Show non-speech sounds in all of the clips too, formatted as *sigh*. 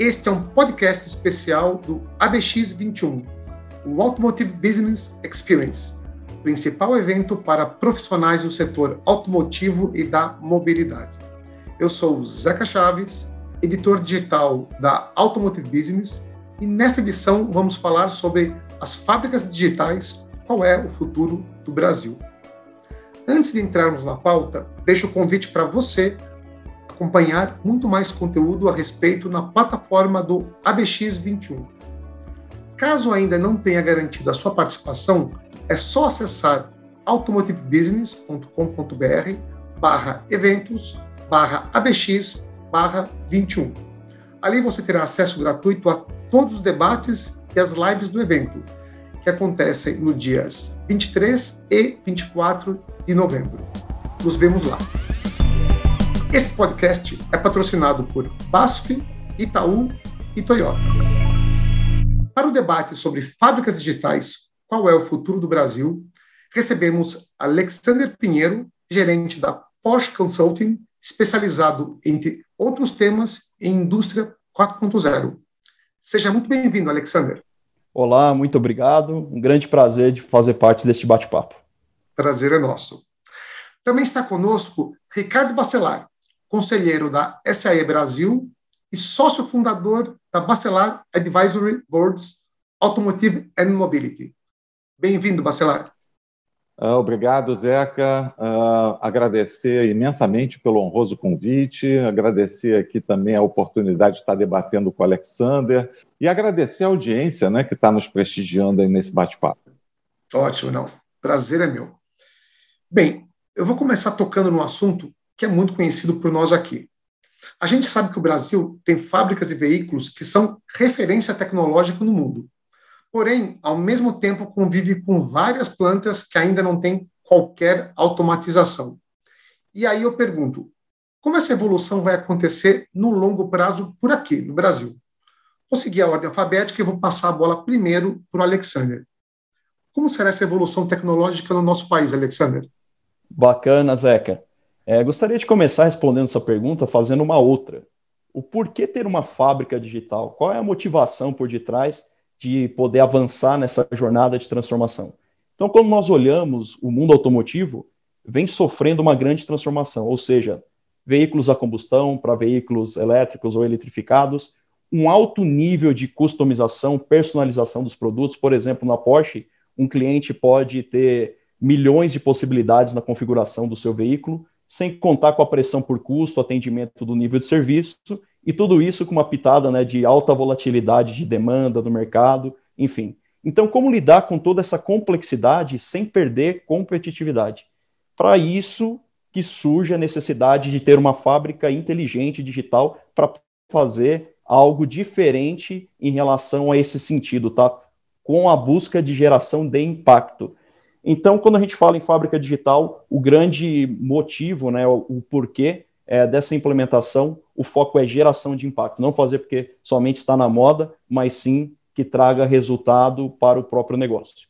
Este é um podcast especial do ABX21, o Automotive Business Experience, principal evento para profissionais do setor automotivo e da mobilidade. Eu sou Zeca Chaves, editor digital da Automotive Business, e nessa edição vamos falar sobre as fábricas digitais, qual é o futuro do Brasil. Antes de entrarmos na pauta, deixo o convite para você acompanhar muito mais conteúdo a respeito na plataforma do ABX21. Caso ainda não tenha garantido a sua participação, é só acessar automotivebusiness.com.br barra eventos barra ABX barra 21. Ali você terá acesso gratuito a todos os debates e as lives do evento, que acontecem no dias 23 e 24 de novembro. Nos vemos lá. Este podcast é patrocinado por BASF, Itaú e Toyota. Para o debate sobre fábricas digitais, qual é o futuro do Brasil, recebemos Alexander Pinheiro, gerente da Porsche Consulting, especializado, entre outros temas, em indústria 4.0. Seja muito bem-vindo, Alexander. Olá, muito obrigado. Um grande prazer de fazer parte deste bate-papo. Prazer é nosso. Também está conosco Ricardo Bacelar, conselheiro da SAE Brasil e sócio fundador da Bacelar Advisory Boards Automotive and Mobility. Bem-vindo, Bacelar. Uh, obrigado, Zeca. Uh, agradecer imensamente pelo honroso convite, agradecer aqui também a oportunidade de estar debatendo com o Alexander e agradecer a audiência né, que está nos prestigiando aí nesse bate-papo. Ótimo, não. Prazer é meu. Bem, eu vou começar tocando no assunto que é muito conhecido por nós aqui. A gente sabe que o Brasil tem fábricas de veículos que são referência tecnológica no mundo. Porém, ao mesmo tempo, convive com várias plantas que ainda não têm qualquer automatização. E aí eu pergunto, como essa evolução vai acontecer no longo prazo por aqui, no Brasil? Vou seguir a ordem alfabética e vou passar a bola primeiro para o Alexander. Como será essa evolução tecnológica no nosso país, Alexander? Bacana, Zeca. É, gostaria de começar respondendo essa pergunta fazendo uma outra. O porquê ter uma fábrica digital? Qual é a motivação por detrás de poder avançar nessa jornada de transformação? Então, quando nós olhamos o mundo automotivo, vem sofrendo uma grande transformação, ou seja, veículos a combustão para veículos elétricos ou eletrificados, um alto nível de customização, personalização dos produtos. Por exemplo, na Porsche, um cliente pode ter milhões de possibilidades na configuração do seu veículo, sem contar com a pressão por custo, atendimento do nível de serviço, e tudo isso com uma pitada né, de alta volatilidade de demanda do mercado, enfim. Então, como lidar com toda essa complexidade sem perder competitividade? Para isso que surge a necessidade de ter uma fábrica inteligente digital para fazer algo diferente em relação a esse sentido, tá? Com a busca de geração de impacto. Então, quando a gente fala em fábrica digital, o grande motivo, né, o, o porquê é, dessa implementação, o foco é geração de impacto. Não fazer porque somente está na moda, mas sim que traga resultado para o próprio negócio.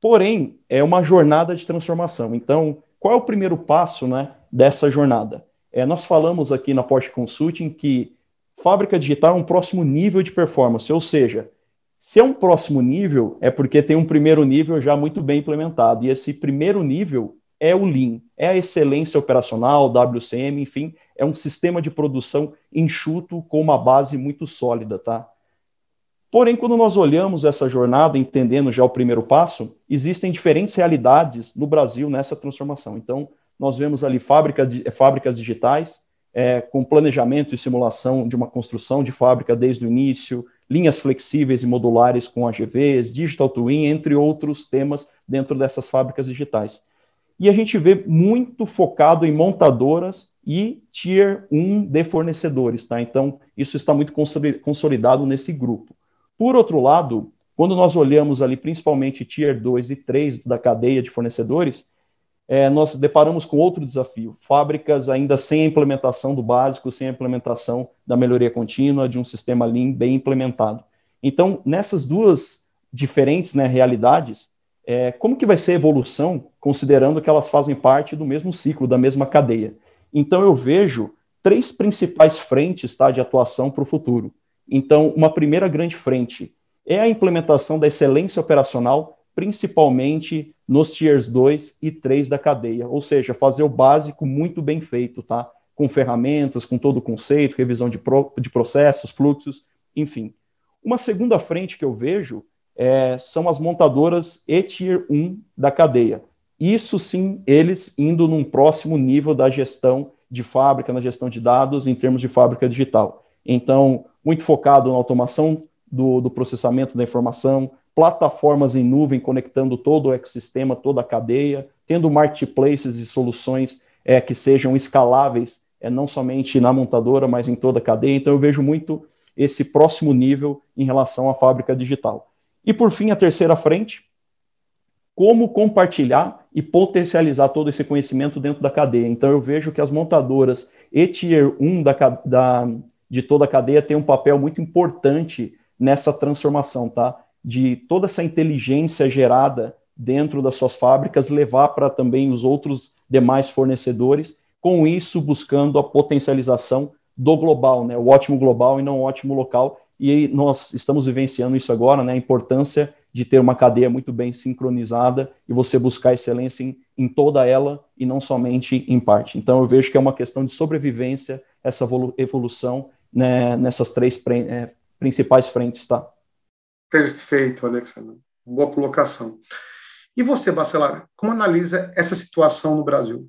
Porém, é uma jornada de transformação. Então, qual é o primeiro passo né, dessa jornada? É, nós falamos aqui na Porsche Consulting que fábrica digital é um próximo nível de performance, ou seja, se é um próximo nível, é porque tem um primeiro nível já muito bem implementado. E esse primeiro nível é o Lean, é a excelência operacional, WCM, enfim, é um sistema de produção enxuto com uma base muito sólida, tá? Porém, quando nós olhamos essa jornada, entendendo já o primeiro passo, existem diferentes realidades no Brasil nessa transformação. Então, nós vemos ali fábrica de, fábricas digitais, é, com planejamento e simulação de uma construção de fábrica desde o início, linhas flexíveis e modulares com AGVs, digital twin, entre outros temas dentro dessas fábricas digitais. E a gente vê muito focado em montadoras e tier 1 de fornecedores, tá? Então, isso está muito consolidado nesse grupo. Por outro lado, quando nós olhamos ali principalmente tier 2 e 3 da cadeia de fornecedores, é, nós deparamos com outro desafio: fábricas ainda sem a implementação do básico, sem a implementação da melhoria contínua, de um sistema Lean bem implementado. Então, nessas duas diferentes né, realidades, é, como que vai ser a evolução, considerando que elas fazem parte do mesmo ciclo, da mesma cadeia? Então, eu vejo três principais frentes tá, de atuação para o futuro. Então, uma primeira grande frente é a implementação da excelência operacional, principalmente nos tiers 2 e 3 da cadeia, ou seja, fazer o básico muito bem feito, tá? Com ferramentas, com todo o conceito, revisão de, pro, de processos, fluxos, enfim. Uma segunda frente que eu vejo é, são as montadoras e tier 1 da cadeia. Isso sim, eles indo num próximo nível da gestão de fábrica, na gestão de dados, em termos de fábrica digital. Então, muito focado na automação do, do processamento da informação, plataformas em nuvem conectando todo o ecossistema, toda a cadeia, tendo marketplaces e soluções é, que sejam escaláveis, é, não somente na montadora, mas em toda a cadeia. Então, eu vejo muito esse próximo nível em relação à fábrica digital. E, por fim, a terceira frente, como compartilhar e potencializar todo esse conhecimento dentro da cadeia. Então, eu vejo que as montadoras e Tier 1 da, da, de toda a cadeia têm um papel muito importante nessa transformação, tá? De toda essa inteligência gerada dentro das suas fábricas levar para também os outros demais fornecedores, com isso buscando a potencialização do global, né? O ótimo global e não o ótimo local. E nós estamos vivenciando isso agora, né? A importância de ter uma cadeia muito bem sincronizada e você buscar excelência em, em toda ela e não somente em parte. Então, eu vejo que é uma questão de sobrevivência, essa evolução né, nessas três é, principais frentes, tá? Perfeito, Alexandre. Boa colocação. E você, Bacelar, como analisa essa situação no Brasil?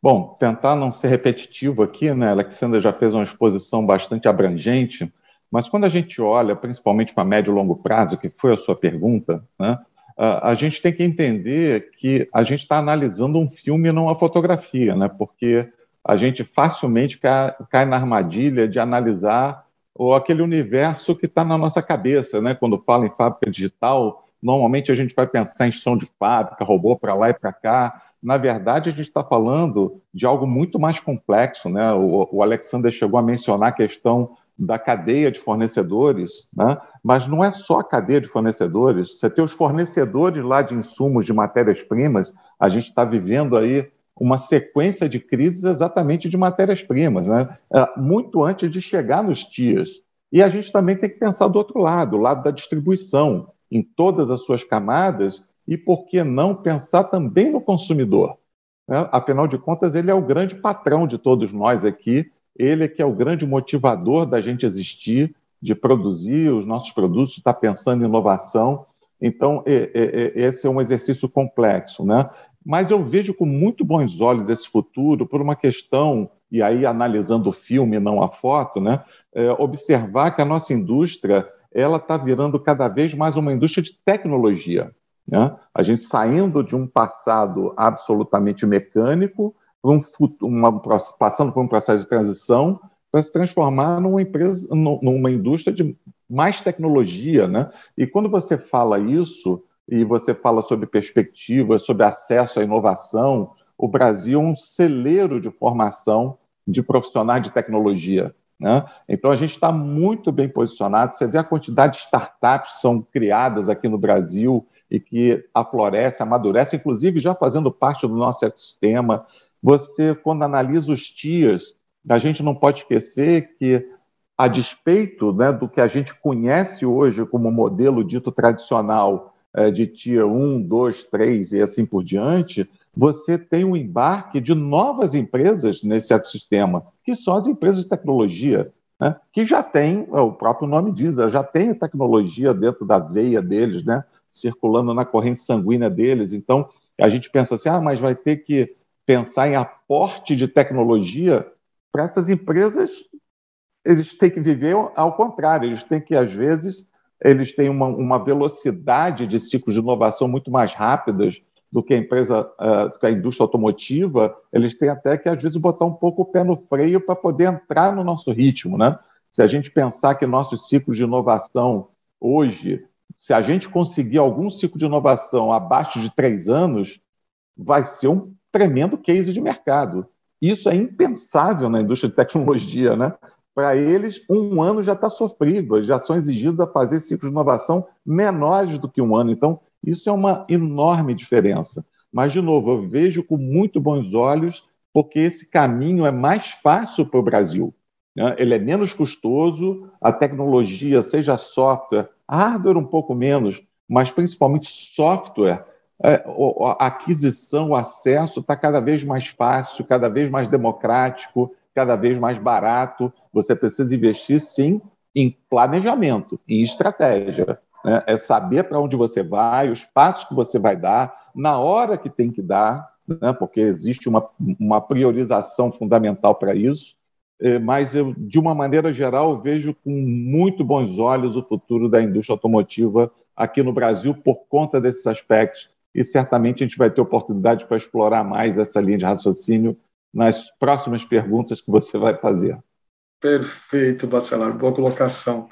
Bom, tentar não ser repetitivo aqui, né? Alexandre já fez uma exposição bastante abrangente, mas quando a gente olha, principalmente para médio e longo prazo, que foi a sua pergunta, né, a gente tem que entender que a gente está analisando um filme, não uma fotografia, né, porque a gente facilmente cai, cai na armadilha de analisar ou aquele universo que está na nossa cabeça, né? Quando fala em fábrica digital, normalmente a gente vai pensar em som de fábrica, robô para lá e para cá. Na verdade, a gente está falando de algo muito mais complexo, né? O, o Alexander chegou a mencionar a questão da cadeia de fornecedores, né? mas não é só a cadeia de fornecedores, você tem os fornecedores lá de insumos, de matérias-primas, a gente está vivendo aí uma sequência de crises exatamente de matérias-primas, né? É, muito antes de chegar nos tias. E a gente também tem que pensar do outro lado, o lado da distribuição, em todas as suas camadas, e por que não pensar também no consumidor? Né? Afinal de contas, ele é o grande patrão de todos nós aqui ele é que é o grande motivador da gente existir, de produzir os nossos produtos, estar pensando em inovação. Então, esse é um exercício complexo, né? Mas eu vejo com muito bons olhos esse futuro por uma questão, e aí analisando o filme, não a foto, né? É, observar que a nossa indústria ela está virando cada vez mais uma indústria de tecnologia. Né? A gente saindo de um passado absolutamente mecânico um, uma, passando por um processo de transição para se transformar numa empresa, numa indústria de mais tecnologia, né? E quando você fala isso e você fala sobre perspectivas, sobre acesso à inovação, o Brasil é um celeiro de formação de profissionais de tecnologia. Né? Então, a gente está muito bem posicionado. Você vê a quantidade de startups que são criadas aqui no Brasil e que aflorescem, amadurecem, inclusive já fazendo parte do nosso ecossistema. Você, quando analisa os tiers, a gente não pode esquecer que, a despeito né, do que a gente conhece hoje como modelo dito tradicional de tier 1, 2, 3 e assim por diante, você tem um embarque de novas empresas nesse ecossistema, que são as empresas de tecnologia, né, que já tem, o próprio nome diz, já tem tecnologia dentro da veia deles, né, circulando na corrente sanguínea deles. Então, a gente pensa assim, ah, mas vai ter que pensar em aporte de tecnologia para essas empresas, eles têm que viver ao contrário, eles têm que, às vezes, eles têm uma, uma velocidade de ciclos de inovação muito mais rápidas do que a empresa, uh, que a indústria automotiva, eles têm até que, às vezes, botar um pouco o pé no freio para poder entrar no nosso ritmo. Né? Se a gente pensar que nossos ciclos de inovação hoje, se a gente conseguir algum ciclo de inovação abaixo de três anos, vai ser um tremendo case de mercado. Isso é impensável na indústria de tecnologia, né? Para eles, um ano já está sofrido, já são exigidos a fazer ciclos de inovação menores do que um ano. Então, isso é uma enorme diferença. Mas, de novo, eu vejo com muito bons olhos porque esse caminho é mais fácil para o Brasil. Né? Ele é menos custoso, a tecnologia, seja software, hardware um pouco menos, mas principalmente software, é, a aquisição, o acesso está cada vez mais fácil, cada vez mais democrático, cada vez mais barato. Você precisa investir, sim, em planejamento, em estratégia. Né? É saber para onde você vai, os passos que você vai dar, na hora que tem que dar, né? porque existe uma, uma priorização fundamental para isso. É, mas eu, de uma maneira geral, vejo com muito bons olhos o futuro da indústria automotiva aqui no Brasil por conta desses aspectos. E certamente a gente vai ter oportunidade para explorar mais essa linha de raciocínio nas próximas perguntas que você vai fazer. Perfeito, Bacelar, boa colocação.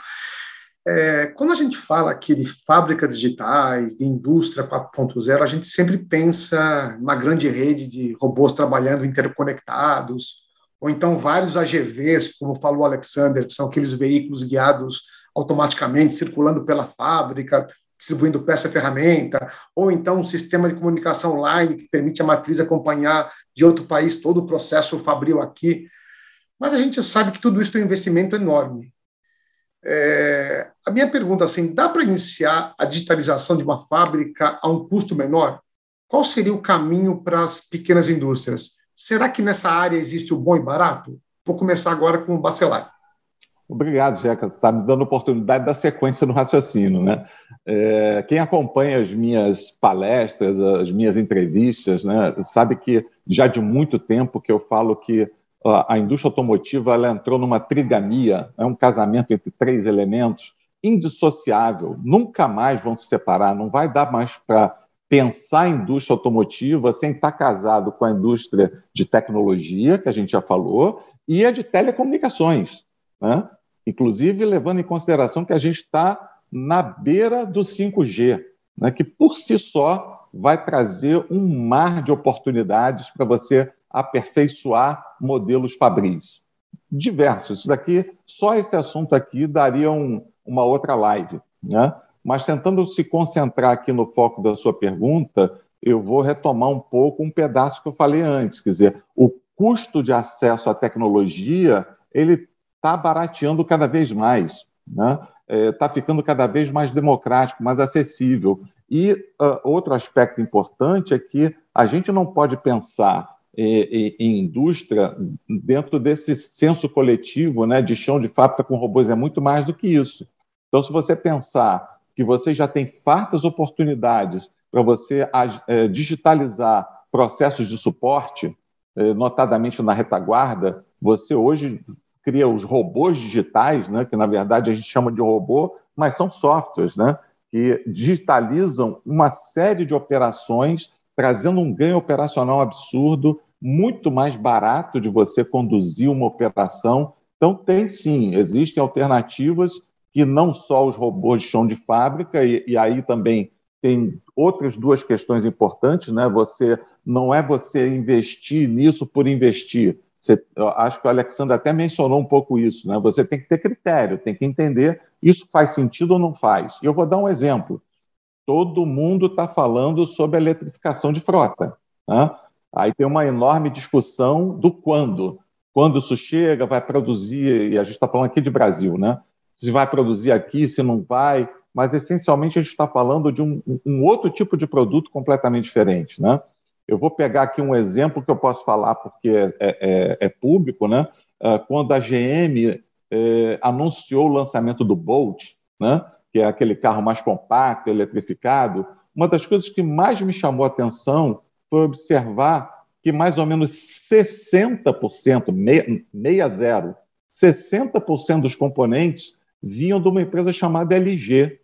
É, quando a gente fala aqui de fábricas digitais, de indústria 4.0, a gente sempre pensa numa grande rede de robôs trabalhando interconectados, ou então vários AGVs, como falou o Alexander, que são aqueles veículos guiados automaticamente, circulando pela fábrica, distribuindo peça ferramenta, ou então um sistema de comunicação online que permite a matriz acompanhar de outro país todo o processo fabril aqui. Mas a gente sabe que tudo isso é um investimento enorme. É, a minha pergunta assim, dá para iniciar a digitalização de uma fábrica a um custo menor? Qual seria o caminho para as pequenas indústrias? Será que nessa área existe o bom e barato? Vou começar agora com o Bacelar. Obrigado, Jeca. Está me dando oportunidade da sequência no raciocínio. Né? É, quem acompanha as minhas palestras, as minhas entrevistas, né, sabe que já de muito tempo que eu falo que a indústria automotiva ela entrou numa trigamia, é um casamento entre três elementos, indissociável, nunca mais vão se separar, não vai dar mais para pensar a indústria automotiva sem estar casado com a indústria de tecnologia, que a gente já falou, e a de telecomunicações. Né? Inclusive, levando em consideração que a gente está na beira do 5G, né? que por si só vai trazer um mar de oportunidades para você aperfeiçoar modelos fabris. Diversos. Isso daqui, só esse assunto aqui daria um, uma outra live. Né? Mas tentando se concentrar aqui no foco da sua pergunta, eu vou retomar um pouco um pedaço que eu falei antes, quer dizer, o custo de acesso à tecnologia ele está barateando cada vez mais, né? está é, ficando cada vez mais democrático, mais acessível. E uh, outro aspecto importante é que a gente não pode pensar em indústria dentro desse senso coletivo né, de chão de fábrica com robôs, é muito mais do que isso. Então, se você pensar que você já tem fartas oportunidades para você é, digitalizar processos de suporte, é, notadamente na retaguarda, você hoje cria os robôs digitais, né, que na verdade a gente chama de robô, mas são softwares, né, que digitalizam uma série de operações trazendo um ganho operacional absurdo, muito mais barato de você conduzir uma operação. Então, tem sim, existem alternativas que não só os robôs de chão de fábrica, e, e aí também tem outras duas questões importantes, né? Você não é você investir nisso por investir. Você, acho que o Alexandre até mencionou um pouco isso, né? Você tem que ter critério, tem que entender isso faz sentido ou não faz. E eu vou dar um exemplo todo mundo está falando sobre a eletrificação de frota. Né? Aí tem uma enorme discussão do quando. Quando isso chega, vai produzir, e a gente está falando aqui de Brasil, né? Se vai produzir aqui, se não vai, mas essencialmente a gente está falando de um, um, outro tipo de produto completamente diferente, né? Eu vou pegar aqui um exemplo que eu posso falar porque é, é, é público, né? Ah, quando a GM é, anunciou o lançamento do Bolt, né? que é aquele carro mais compacto, eletrificado, uma das coisas que mais me chamou a atenção foi observar que mais ou menos 60%, meia zero, 60% dos componentes vinham de uma empresa chamada LG,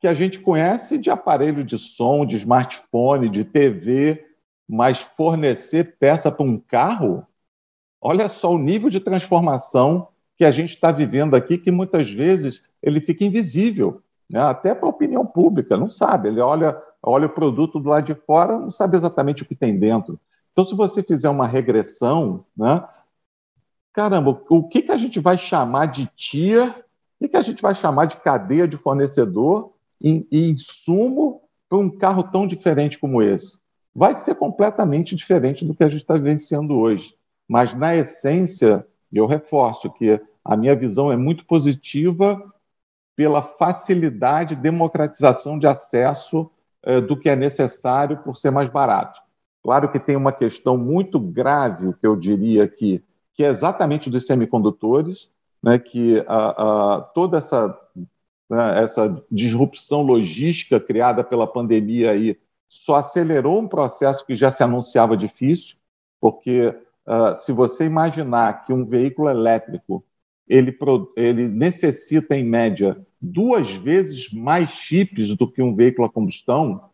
que a gente conhece de aparelho de som, de smartphone, de TV, mas fornecer peça para um carro, olha só o nível de transformação que a gente está vivendo aqui, que muitas vezes ele fica invisível, né? até para a opinião pública, não sabe. Ele olha, olha o produto do lado de fora, não sabe exatamente o que tem dentro. Então, se você fizer uma regressão, né? caramba, o que, que a gente vai chamar de tia, o que, que a gente vai chamar de cadeia de fornecedor e insumo para um carro tão diferente como esse? vai ser completamente diferente do que a gente está vivenciando hoje. Mas, na essência, eu reforço que a minha visão é muito positiva pela facilidade democratização de acesso eh, do que é necessário por ser mais barato. Claro que tem uma questão muito grave, que eu diria aqui, que é exatamente dos semicondutores, né, que a, a, toda essa, né, essa disrupção logística criada pela pandemia aí só acelerou um processo que já se anunciava difícil, porque uh, se você imaginar que um veículo elétrico ele, ele necessita, em média, duas vezes mais chips do que um veículo a combustão,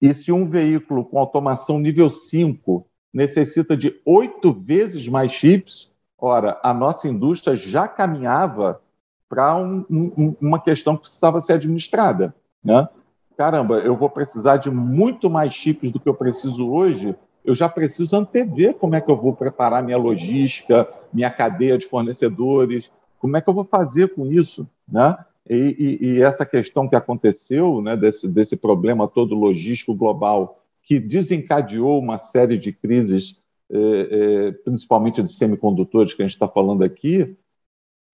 e se um veículo com automação nível 5 necessita de oito vezes mais chips, ora, a nossa indústria já caminhava para um, um, uma questão que precisava ser administrada. Né? Caramba, eu vou precisar de muito mais chips do que eu preciso hoje, eu já preciso antever como é que eu vou preparar minha logística, minha cadeia de fornecedores, como é que eu vou fazer com isso, né? E, e, e essa questão que aconteceu, né, desse, desse problema todo logístico global, que desencadeou uma série de crises, eh, eh, principalmente de semicondutores, que a gente está falando aqui,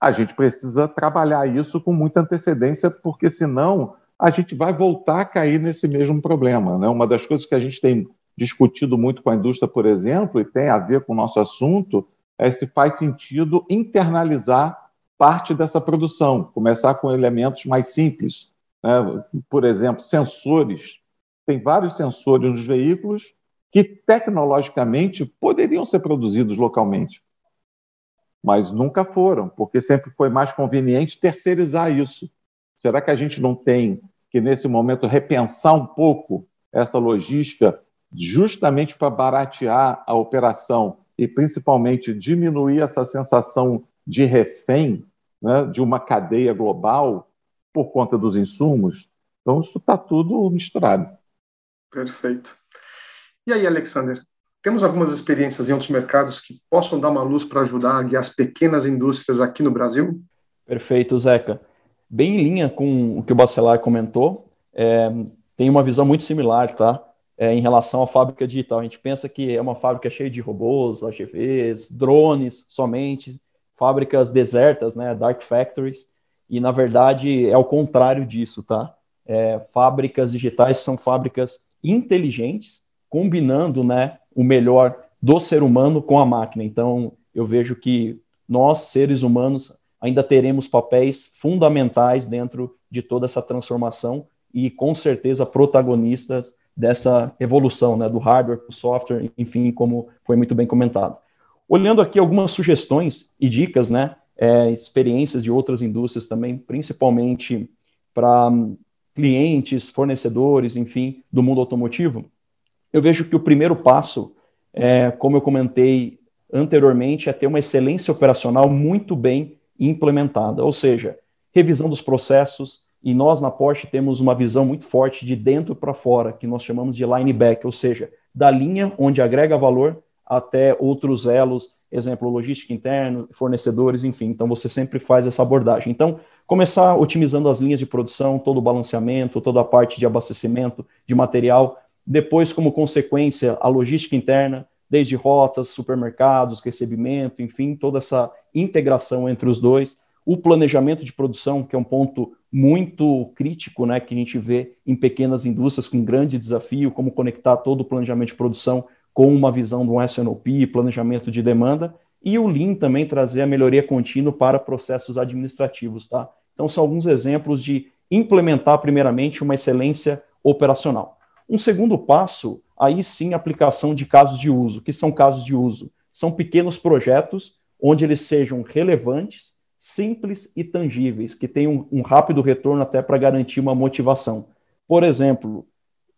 a gente precisa trabalhar isso com muita antecedência, porque senão a gente vai voltar a cair nesse mesmo problema. Né? Uma das coisas que a gente tem discutido muito com a indústria, por exemplo, e tem a ver com o nosso assunto, é se faz sentido internalizar parte dessa produção, começar com elementos mais simples. Né? Por exemplo, sensores. Tem vários sensores nos veículos que tecnologicamente poderiam ser produzidos localmente, mas nunca foram, porque sempre foi mais conveniente terceirizar isso. Será que a gente não tem que, nesse momento, repensar um pouco essa logística justamente para baratear a operação e principalmente diminuir essa sensação de refém né, de uma cadeia global por conta dos insumos. Então, isso está tudo misturado. Perfeito. E aí, Alexander, temos algumas experiências em outros mercados que possam dar uma luz para ajudar a guiar as pequenas indústrias aqui no Brasil? Perfeito, Zeca. Bem em linha com o que o Bacelar comentou, é, tem uma visão muito similar, tá? é, em relação à fábrica digital. A gente pensa que é uma fábrica cheia de robôs, AGVs, drones somente, fábricas desertas, né, dark factories, e na verdade é o contrário disso, tá? É, fábricas digitais são fábricas inteligentes, combinando, né, o melhor do ser humano com a máquina. Então, eu vejo que nós, seres humanos, ainda teremos papéis fundamentais dentro de toda essa transformação e, com certeza, protagonistas dessa evolução né, do hardware para o software, enfim, como foi muito bem comentado. Olhando aqui algumas sugestões e dicas, né, é, experiências de outras indústrias também, principalmente para clientes, fornecedores, enfim, do mundo automotivo, eu vejo que o primeiro passo, é, como eu comentei anteriormente, é ter uma excelência operacional muito bem implementada, ou seja, revisão dos processos, e nós na Porsche temos uma visão muito forte de dentro para fora, que nós chamamos de line back, ou seja, da linha onde agrega valor até outros elos, exemplo, logística interna, fornecedores, enfim. Então você sempre faz essa abordagem. Então, começar otimizando as linhas de produção, todo o balanceamento, toda a parte de abastecimento de material, depois, como consequência, a logística interna, desde rotas, supermercados, recebimento, enfim, toda essa integração entre os dois o planejamento de produção, que é um ponto muito crítico, né, que a gente vê em pequenas indústrias com grande desafio, como conectar todo o planejamento de produção com uma visão do SNOP, planejamento de demanda, e o Lean também trazer a melhoria contínua para processos administrativos, tá? Então são alguns exemplos de implementar primeiramente uma excelência operacional. Um segundo passo, aí sim, aplicação de casos de uso. Que são casos de uso? São pequenos projetos onde eles sejam relevantes simples e tangíveis, que tenham um, um rápido retorno até para garantir uma motivação. Por exemplo,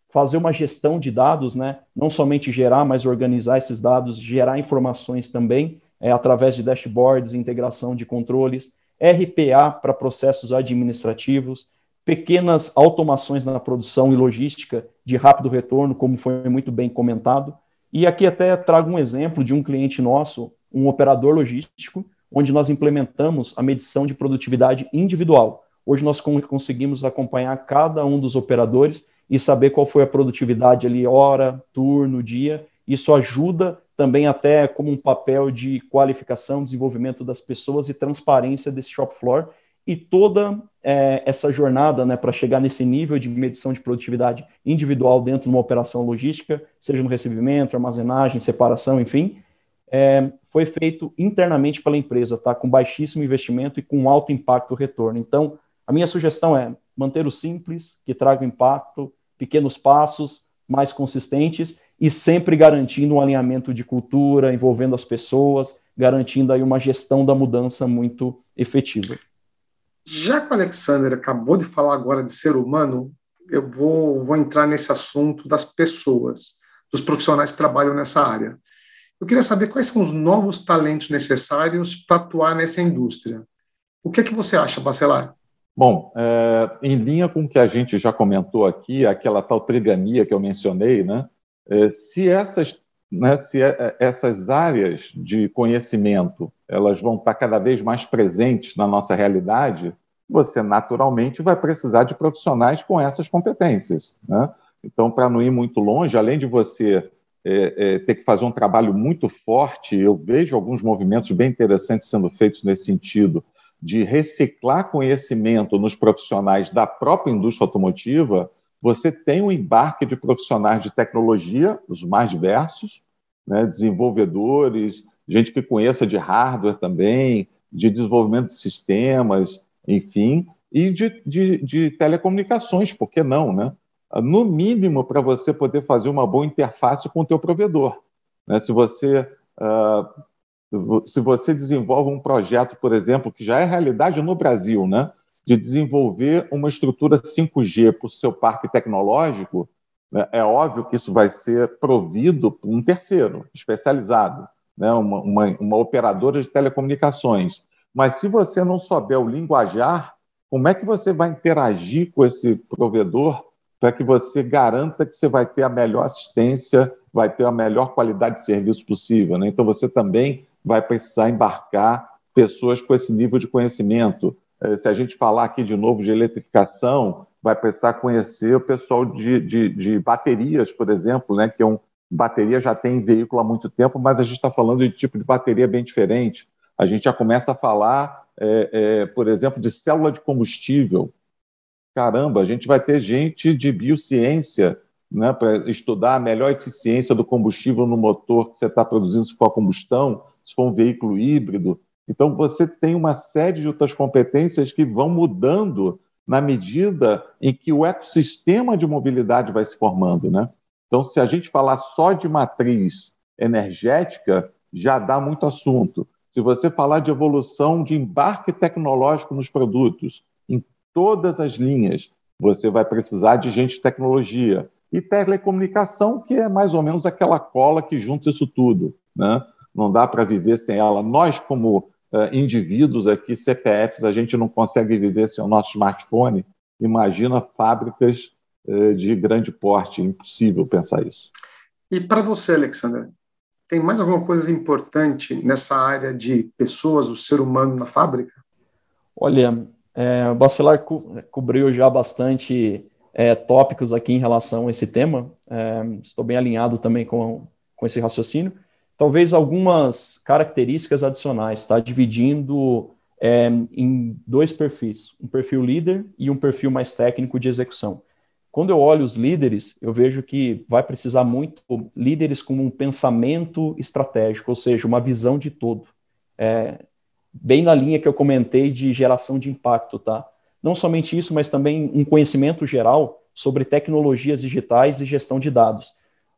fazer uma gestão de dados, né? não somente gerar, mas organizar esses dados, gerar informações também, é, através de dashboards, integração de controles, RPA para processos administrativos, pequenas automações na produção e logística de rápido retorno, como foi muito bem comentado. E aqui até trago um exemplo de um cliente nosso, um operador logístico, onde nós implementamos a medição de produtividade individual. Hoje nós conseguimos acompanhar cada um dos operadores e saber qual foi a produtividade ali, hora, turno, dia. Isso ajuda também até como um papel de qualificação, desenvolvimento das pessoas e transparência desse shop floor e toda é, essa jornada né, para chegar nesse nível de medição de produtividade individual dentro de uma operação logística, seja no recebimento, armazenagem, separação, enfim, é, foi feito internamente pela empresa, tá? com baixíssimo investimento e com alto impacto retorno. Então, a minha sugestão é manter o simples, que traga impacto, pequenos passos mais consistentes e sempre garantindo um alinhamento de cultura, envolvendo as pessoas, garantindo aí uma gestão da mudança muito efetiva. Já que o Alexander acabou de falar agora de ser humano, eu vou, vou entrar nesse assunto das pessoas, dos profissionais que trabalham nessa área. Eu queria saber quais são os novos talentos necessários para atuar nessa indústria. O que é que você acha, Bacelar? Bom, é, em linha com o que a gente já comentou aqui, aquela tal trigania que eu mencionei, né? É, se essas, né, se é, é, essas áreas de conhecimento elas vão estar cada vez mais presentes na nossa realidade, você naturalmente vai precisar de profissionais com essas competências. Né? Então, para não ir muito longe, além de você é, é, ter que fazer um trabalho muito forte. Eu vejo alguns movimentos bem interessantes sendo feitos nesse sentido, de reciclar conhecimento nos profissionais da própria indústria automotiva. Você tem um embarque de profissionais de tecnologia, os mais diversos, né, desenvolvedores, gente que conheça de hardware também, de desenvolvimento de sistemas, enfim, e de, de, de telecomunicações, por que não, né? no mínimo para você poder fazer uma boa interface com o teu provedor. Né? Se você uh, se você desenvolve um projeto, por exemplo, que já é realidade no Brasil, né? De desenvolver uma estrutura 5G para o seu parque tecnológico, né? é óbvio que isso vai ser provido por um terceiro, especializado, né? uma, uma, uma operadora de telecomunicações. Mas se você não souber o linguajar, como é que você vai interagir com esse provedor para que você garanta que você vai ter a melhor assistência, vai ter a melhor qualidade de serviço possível. Né? Então, você também vai precisar embarcar pessoas com esse nível de conhecimento. Eh, se a gente falar aqui de novo de eletrificação, vai precisar conhecer o pessoal de, de, de baterias, por exemplo, né? que é um, bateria já tem veículo há muito tempo, mas a gente está falando de tipo de bateria bem diferente. A gente já começa a falar, é, é, por exemplo, de célula de combustível caramba, a gente vai ter gente de biociência né, para estudar a melhor eficiência do combustível no motor que você está produzindo, se for a combustão, se for um veículo híbrido. Então, você tem uma série de outras competências que vão mudando na medida em que o ecossistema de mobilidade vai se formando. Né? Então, se a gente falar só de matriz energética, já dá muito assunto. Se você falar de evolução de embarque tecnológico nos produtos, todas as linhas. Você vai precisar de gente de tecnologia. E telecomunicação, que é mais ou menos aquela cola que junta isso tudo. Né? Não dá para viver sem ela. Nós, como uh, indivíduos aqui, CPFs, a gente não consegue viver sem o nosso smartphone. Imagina fábricas uh, de grande porte. Impossível pensar isso. E para você, Alexandre, tem mais alguma coisa importante nessa área de pessoas, o ser humano na fábrica? Olha, é, o Bacelar co cobriu já bastante é, tópicos aqui em relação a esse tema. É, estou bem alinhado também com, com esse raciocínio. Talvez algumas características adicionais, tá? Dividindo é, em dois perfis, um perfil líder e um perfil mais técnico de execução. Quando eu olho os líderes, eu vejo que vai precisar muito líderes com um pensamento estratégico, ou seja, uma visão de todo. É, bem na linha que eu comentei de geração de impacto, tá? Não somente isso, mas também um conhecimento geral sobre tecnologias digitais e gestão de dados.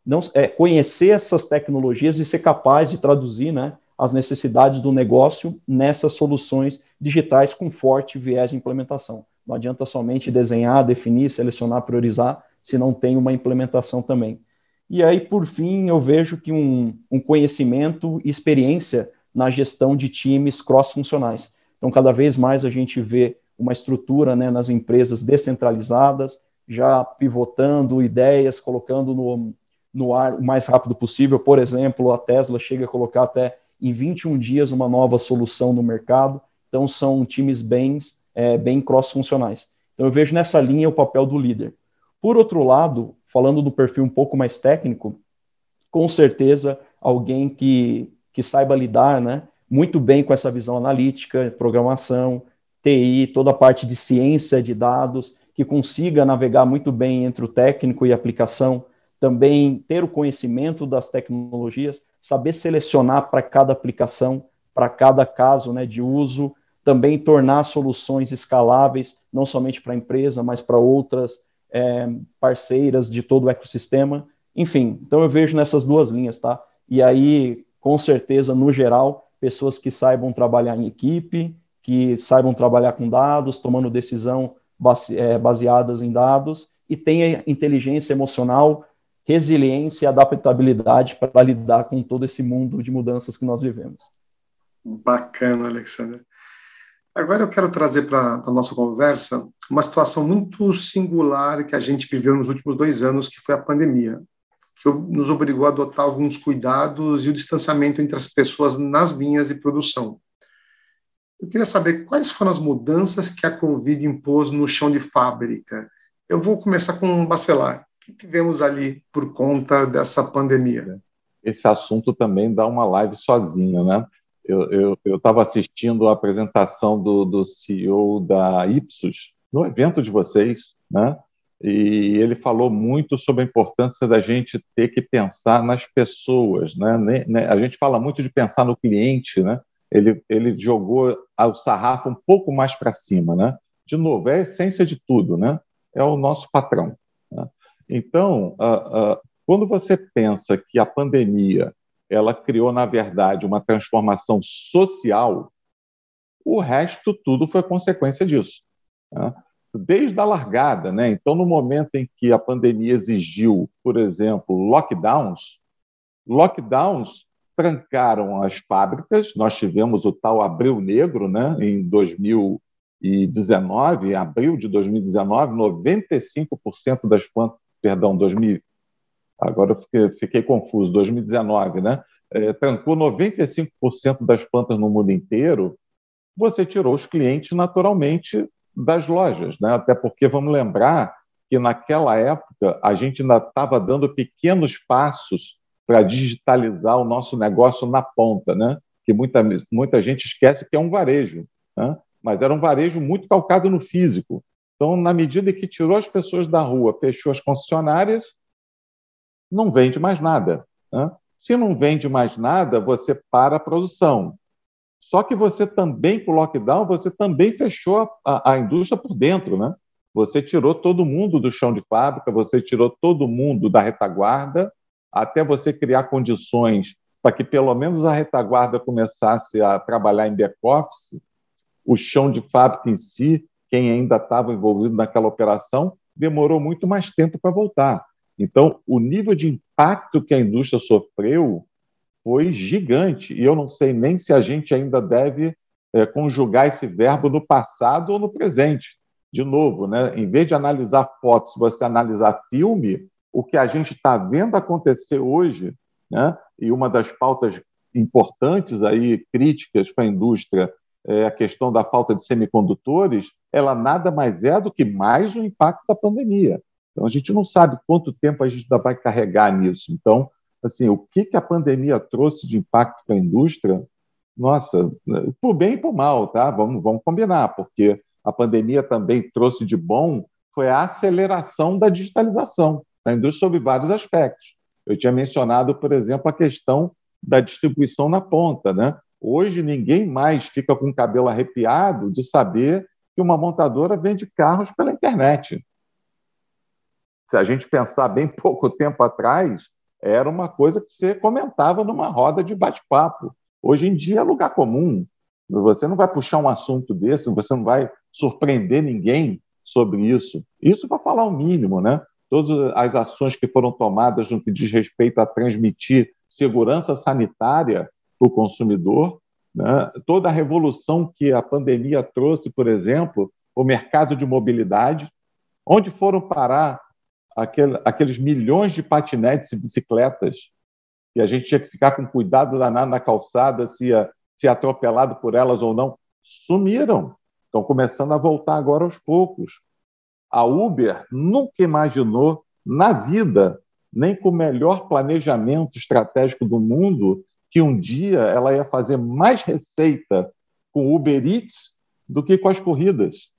Não, é, conhecer essas tecnologias e ser capaz de traduzir né, as necessidades do negócio nessas soluções digitais com forte viés de implementação. Não adianta somente desenhar, definir, selecionar, priorizar, se não tem uma implementação também. E aí, por fim, eu vejo que um, um conhecimento e experiência na gestão de times cross-funcionais. Então, cada vez mais a gente vê uma estrutura né, nas empresas descentralizadas, já pivotando ideias, colocando no, no ar o mais rápido possível. Por exemplo, a Tesla chega a colocar até em 21 dias uma nova solução no mercado. Então, são times bem, é, bem cross-funcionais. Então, eu vejo nessa linha o papel do líder. Por outro lado, falando do perfil um pouco mais técnico, com certeza alguém que, que saiba lidar né, muito bem com essa visão analítica, programação, TI, toda a parte de ciência de dados, que consiga navegar muito bem entre o técnico e a aplicação, também ter o conhecimento das tecnologias, saber selecionar para cada aplicação, para cada caso né, de uso, também tornar soluções escaláveis, não somente para a empresa, mas para outras é, parceiras de todo o ecossistema. Enfim, então eu vejo nessas duas linhas, tá? E aí, com certeza, no geral, pessoas que saibam trabalhar em equipe, que saibam trabalhar com dados, tomando decisão base, é, baseadas em dados e tenha inteligência emocional, resiliência e adaptabilidade para lidar com todo esse mundo de mudanças que nós vivemos. Bacana, Alexandre. Agora eu quero trazer para a nossa conversa uma situação muito singular que a gente viveu nos últimos dois anos, que foi a pandemia, que nos obrigou a adotar alguns cuidados e o distanciamento entre as pessoas nas linhas de produção. Eu queria saber quais foram as mudanças que a Covid impôs no chão de fábrica. Eu vou começar com o Bacelar. Que tivemos ali por conta dessa pandemia? Esse assunto também dá uma live sozinho, né? Eu estava assistindo a apresentação do, do CEO da Ipsos no evento de vocês, né? E ele falou muito sobre a importância da gente ter que pensar nas pessoas, né? A gente fala muito de pensar no cliente, né? Ele, ele jogou o sarrafo um pouco mais para cima, né? De novo, é a essência de tudo, né? É o nosso patrão. Então, uh, uh, quando você pensa que a pandemia ela criou, na verdade, uma transformação social, o resto tudo foi consequência disso. Né? Desde a largada, né? então, no momento em que a pandemia exigiu, por exemplo, lockdowns, lockdowns trancaram as fábricas, nós tivemos o tal Abril Negro né? em 2019, em abril de 2019, 95% das plantas, perdão, 2000, agora eu fiquei, fiquei confuso, 2019, né? É, trancou 95% das plantas no mundo inteiro, você tirou os clientes naturalmente das lojas, né? Até porque vamos lembrar que naquela época a gente ainda estava dando pequenos passos para digitalizar o nosso negócio na ponta, né? Que muita, muita gente esquece que é um varejo, né? mas era um varejo muito calcado no físico. Então, na medida que tirou as pessoas da rua, fechou as concessionárias, não vende mais nada. Né? Se não vende mais nada, você para a produção. Só que você também, com o lockdown, você também fechou a, a indústria por dentro, né? Você tirou todo mundo do chão de fábrica, você tirou todo mundo da retaguarda, até você criar condições para que pelo menos a retaguarda começasse a trabalhar em back-office, o chão de fábrica em si, quem ainda estava envolvido naquela operação, demorou muito mais tempo para voltar. Então, o nível de impacto que a indústria sofreu foi gigante. E eu não sei nem se a gente ainda deve é, conjugar esse verbo no passado ou no presente. De novo, né? em vez de analisar fotos, você analisar filme, o que a gente está vendo acontecer hoje, né? e uma das pautas importantes aí, críticas para a indústria, é a questão da falta de semicondutores, ela nada mais é do que mais um impacto da pandemia. Então, a gente não sabe quanto tempo a gente ainda vai carregar nisso. Então, assim, o que, que a pandemia trouxe de impacto para a indústria? Nossa, por bem e por mal, tá? Vamos, vamos combinar, porque a pandemia também trouxe de bom foi a aceleração da digitalização na indústria sob vários aspectos. Eu tinha mencionado, por exemplo, a questão da distribuição na ponta, né? Hoje ninguém mais fica com o cabelo arrepiado de saber que uma montadora vende carros pela internet se a gente pensar bem *laughs* pouco tempo atrás, era uma coisa que você comentava numa roda de bate-papo. Hoje em dia é lugar comum. Você não vai puxar um assunto desse, você não vai surpreender ninguém sobre isso. Isso para falar o mínimo, né? Todas as ações que foram tomadas no que diz respeito a transmitir segurança sanitária para o consumidor, né? toda a revolução que a pandemia trouxe, por exemplo, o mercado de mobilidade, onde foram parar aquele, aqueles milhões de patinetes e bicicletas e a gente tinha que ficar com cuidado danado na calçada se ia ser atropelado por elas ou não, sumiram. Estão começando a voltar agora aos poucos. A Uber nunca imaginou na vida, nem com o melhor planejamento estratégico do mundo, que um dia ela ia fazer mais receita com Uber Eats do que com as corridas.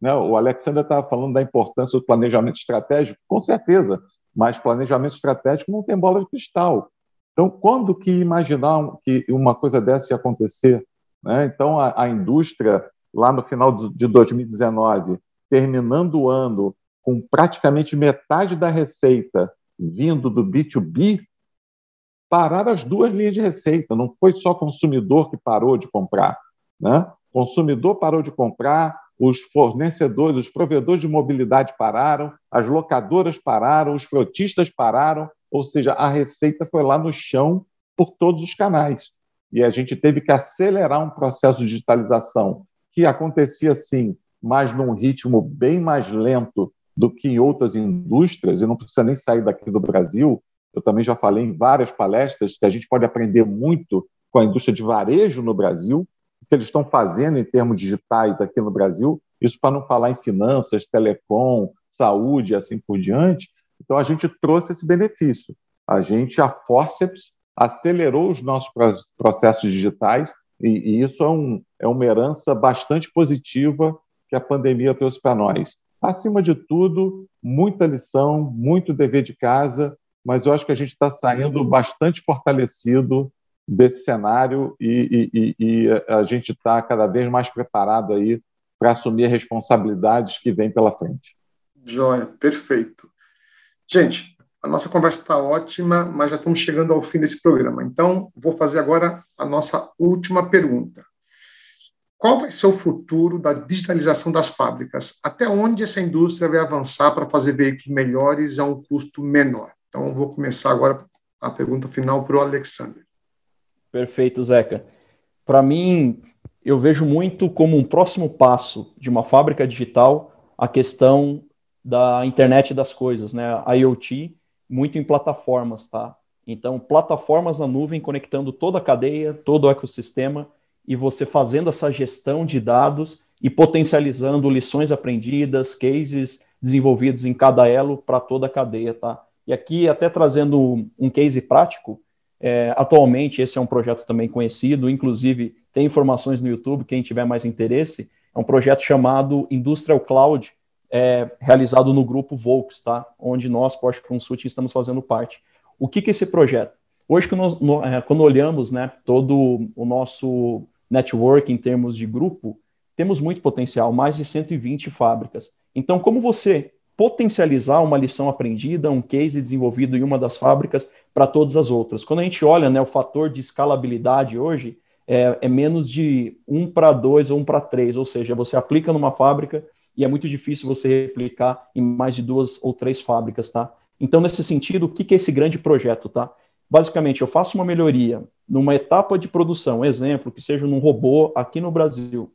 Né? O Alexander estava falando da importância do planejamento estratégico, com certeza, mas planejamento estratégico não tem bola de cristal. Então, quando que imaginar que uma coisa dessa ia acontecer? Né? Então, a, a indústria, lá no final de 2019, terminando o ano com praticamente metade da receita vindo do B2B, pararam as duas linhas de receita. Não foi só consumidor que parou de comprar. Né? Consumidor parou de comprar, os fornecedores, os provedores de mobilidade pararam, as locadoras pararam, os frotistas pararam, ou seja, a receita foi lá no chão por todos os canais. E a gente teve que acelerar um processo de digitalização que acontecia sim, mas num ritmo bem mais lento do que em outras indústrias, e não precisa nem sair daqui do Brasil. Eu também já falei em várias palestras que a gente pode aprender muito com a indústria de varejo no Brasil, o que eles estão fazendo em termos digitais aqui no Brasil, isso para não falar em finanças, telecom, saúde assim por diante. Então, a gente trouxe esse benefício. A gente, a Forceps, acelerou os nossos processos digitais e, e isso é, um, é uma herança bastante positiva que a pandemia trouxe para nós. Acima de tudo, muita lição, muito dever de casa, mas eu acho que a gente está saindo bastante fortalecido desse cenário e, e, e a gente está cada vez mais preparado aí para assumir responsabilidades que vêm pela frente. Joia, perfeito. Gente, a nossa conversa está ótima, mas já estamos chegando ao fim desse programa. Então, vou fazer agora a nossa última pergunta. Qual vai ser o futuro da digitalização das fábricas? Até onde essa indústria vai avançar para fazer veículos melhores a um custo menor? Então, vou começar agora a pergunta final para o Alexander. Perfeito, Zeca. Para mim, eu vejo muito como um próximo passo de uma fábrica digital a questão da internet das coisas, né? IoT, muito em plataformas, tá? Então, plataformas na nuvem conectando toda a cadeia, todo o ecossistema e você fazendo essa gestão de dados e potencializando lições aprendidas, cases desenvolvidos em cada elo para toda a cadeia, tá? E aqui, até trazendo um case prático, é, atualmente, esse é um projeto também conhecido, inclusive tem informações no YouTube, quem tiver mais interesse. É um projeto chamado Industrial Cloud, é, realizado no grupo Volks, tá? onde nós, Porsche Consulting, estamos fazendo parte. O que, que é esse projeto? Hoje, que nós, no, é, quando olhamos né, todo o nosso network em termos de grupo, temos muito potencial, mais de 120 fábricas. Então, como você potencializar uma lição aprendida, um case desenvolvido em uma das fábricas para todas as outras. Quando a gente olha né, o fator de escalabilidade hoje, é, é menos de um para dois ou um para três, ou seja, você aplica numa fábrica e é muito difícil você replicar em mais de duas ou três fábricas, tá? Então, nesse sentido, o que, que é esse grande projeto, tá? Basicamente, eu faço uma melhoria numa etapa de produção, exemplo, que seja num robô aqui no Brasil,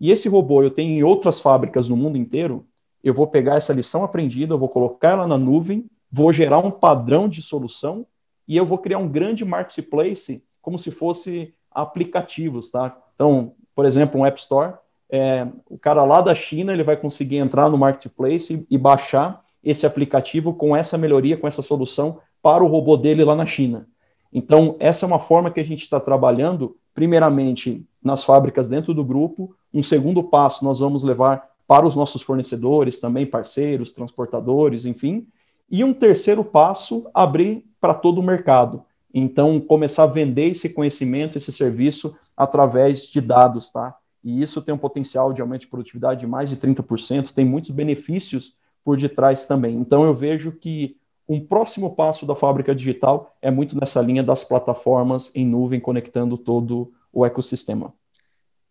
e esse robô eu tenho em outras fábricas no mundo inteiro, eu vou pegar essa lição aprendida, eu vou colocar ela na nuvem, vou gerar um padrão de solução e eu vou criar um grande marketplace como se fosse aplicativos, tá? Então, por exemplo, um App Store, é, o cara lá da China ele vai conseguir entrar no marketplace e, e baixar esse aplicativo com essa melhoria, com essa solução para o robô dele lá na China. Então, essa é uma forma que a gente está trabalhando, primeiramente nas fábricas dentro do grupo. Um segundo passo, nós vamos levar para os nossos fornecedores, também parceiros, transportadores, enfim. E um terceiro passo, abrir para todo o mercado. Então, começar a vender esse conhecimento, esse serviço através de dados, tá? E isso tem um potencial de aumento de produtividade de mais de 30%, tem muitos benefícios por detrás também. Então, eu vejo que um próximo passo da fábrica digital é muito nessa linha das plataformas em nuvem conectando todo o ecossistema.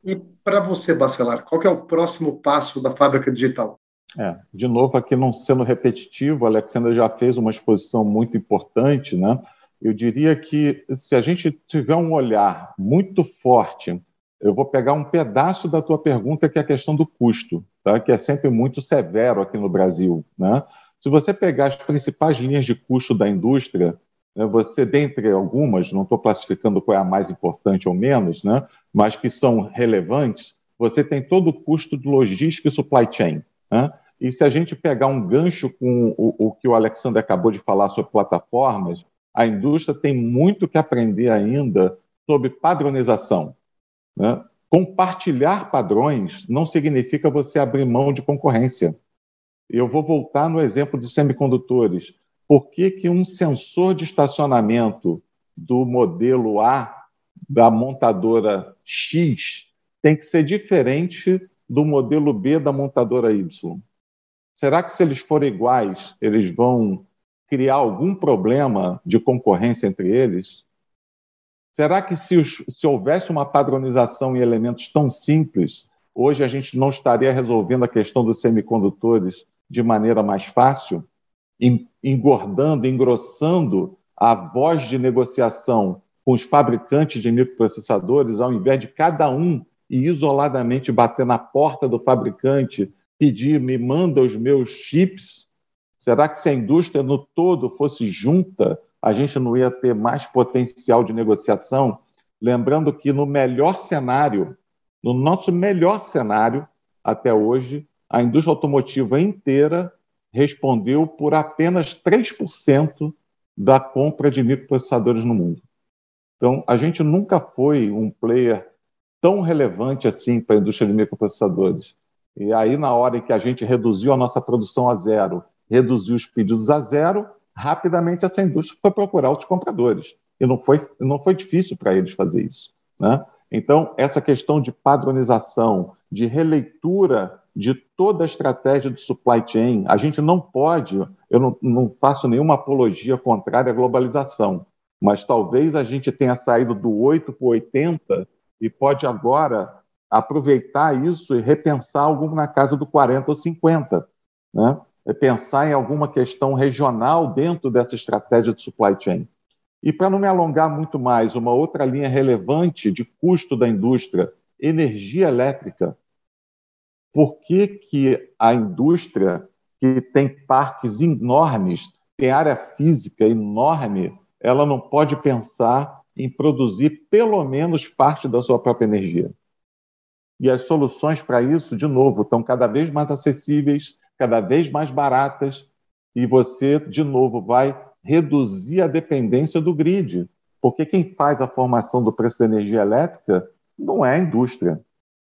E para você, Bacelar, qual é o próximo passo da fábrica digital? É, de novo, aqui não sendo repetitivo, a Alexandra já fez uma exposição muito importante, né? Eu diria que se a gente tiver um olhar muito forte, eu vou pegar um pedaço da tua pergunta, que é a questão do custo, tá? que é sempre muito severo aqui no Brasil. Né? Se você pegar as principais linhas de custo da indústria, você, dentre algumas, não estou classificando qual é a mais importante ou menos, né? mas que são relevantes, você tem todo o custo de logística e supply chain. Né? E se a gente pegar um gancho com o, o que o Alexander acabou de falar sobre plataformas, a indústria tem muito que aprender ainda sobre padronização. Né? Compartilhar padrões não significa você abrir mão de concorrência. Eu vou voltar no exemplo dos semicondutores. Por que, que um sensor de estacionamento do modelo A da montadora X tem que ser diferente do modelo B da montadora Y? Será que se eles forem iguais, eles vão criar algum problema de concorrência entre eles? Será que se, se houvesse uma padronização em elementos tão simples, hoje a gente não estaria resolvendo a questão dos semicondutores de maneira mais fácil, engordando, engrossando a voz de negociação com os fabricantes de microprocessadores, ao invés de cada um e isoladamente bater na porta do fabricante, pedir, me manda os meus chips? Será que se a indústria no todo fosse junta, a gente não ia ter mais potencial de negociação? Lembrando que no melhor cenário, no nosso melhor cenário até hoje, a indústria automotiva inteira respondeu por apenas 3% da compra de microprocessadores no mundo. Então, a gente nunca foi um player tão relevante assim para a indústria de microprocessadores. E aí, na hora em que a gente reduziu a nossa produção a zero, reduziu os pedidos a zero, rapidamente essa indústria foi procurar outros compradores. E não foi, não foi difícil para eles fazer isso. Né? Então, essa questão de padronização, de releitura de toda a estratégia de supply chain, a gente não pode, eu não, não faço nenhuma apologia contrária à globalização, mas talvez a gente tenha saído do 8 para 80 e pode agora aproveitar isso e repensar algo na casa do 40 ou 50. Né? É pensar em alguma questão regional dentro dessa estratégia de supply chain. E para não me alongar muito mais, uma outra linha relevante de custo da indústria, energia elétrica. Por que, que a indústria, que tem parques enormes, tem área física enorme, ela não pode pensar em produzir pelo menos parte da sua própria energia? E as soluções para isso, de novo, estão cada vez mais acessíveis, cada vez mais baratas, e você, de novo, vai reduzir a dependência do grid. Porque quem faz a formação do preço da energia elétrica não é a indústria,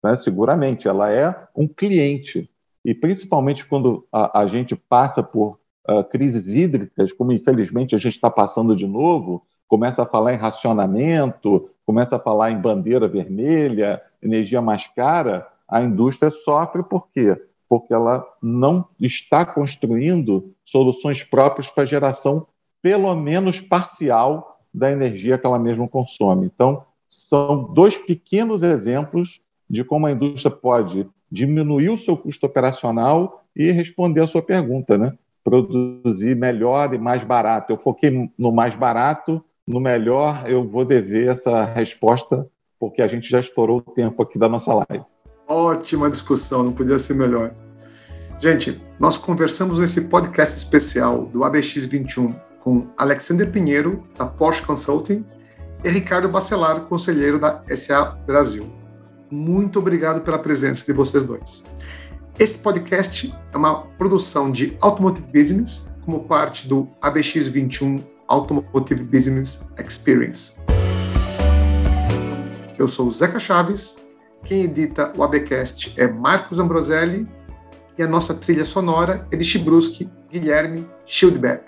né? seguramente, ela é um cliente. E principalmente quando a, a gente passa por uh, crises hídricas, como infelizmente a gente está passando de novo, começa a falar em racionamento, começa a falar em bandeira vermelha, energia mais cara, a indústria sofre por quê? Porque ela não está construindo soluções próprias para geração, pelo menos parcial, da energia que ela mesma consome. Então, são dois pequenos exemplos de como a indústria pode diminuir o seu custo operacional e responder a sua pergunta, né? Produzir melhor e mais barato. Eu foquei no mais barato, no melhor eu vou dever essa resposta porque a gente já estourou o tempo aqui da nossa live. Ótima discussão, não podia ser melhor. Gente, nós conversamos nesse podcast especial do ABX21 com Alexander Pinheiro, da Porsche Consulting, e Ricardo Bacelar, conselheiro da SA Brasil. Muito obrigado pela presença de vocês dois. Esse podcast é uma produção de Automotive Business como parte do ABX21 Automotive Business Experience. Eu sou o Zeca Chaves, quem edita o ABcast é Marcos Ambroselli e a nossa trilha sonora é de Chibruski Guilherme Schildberg.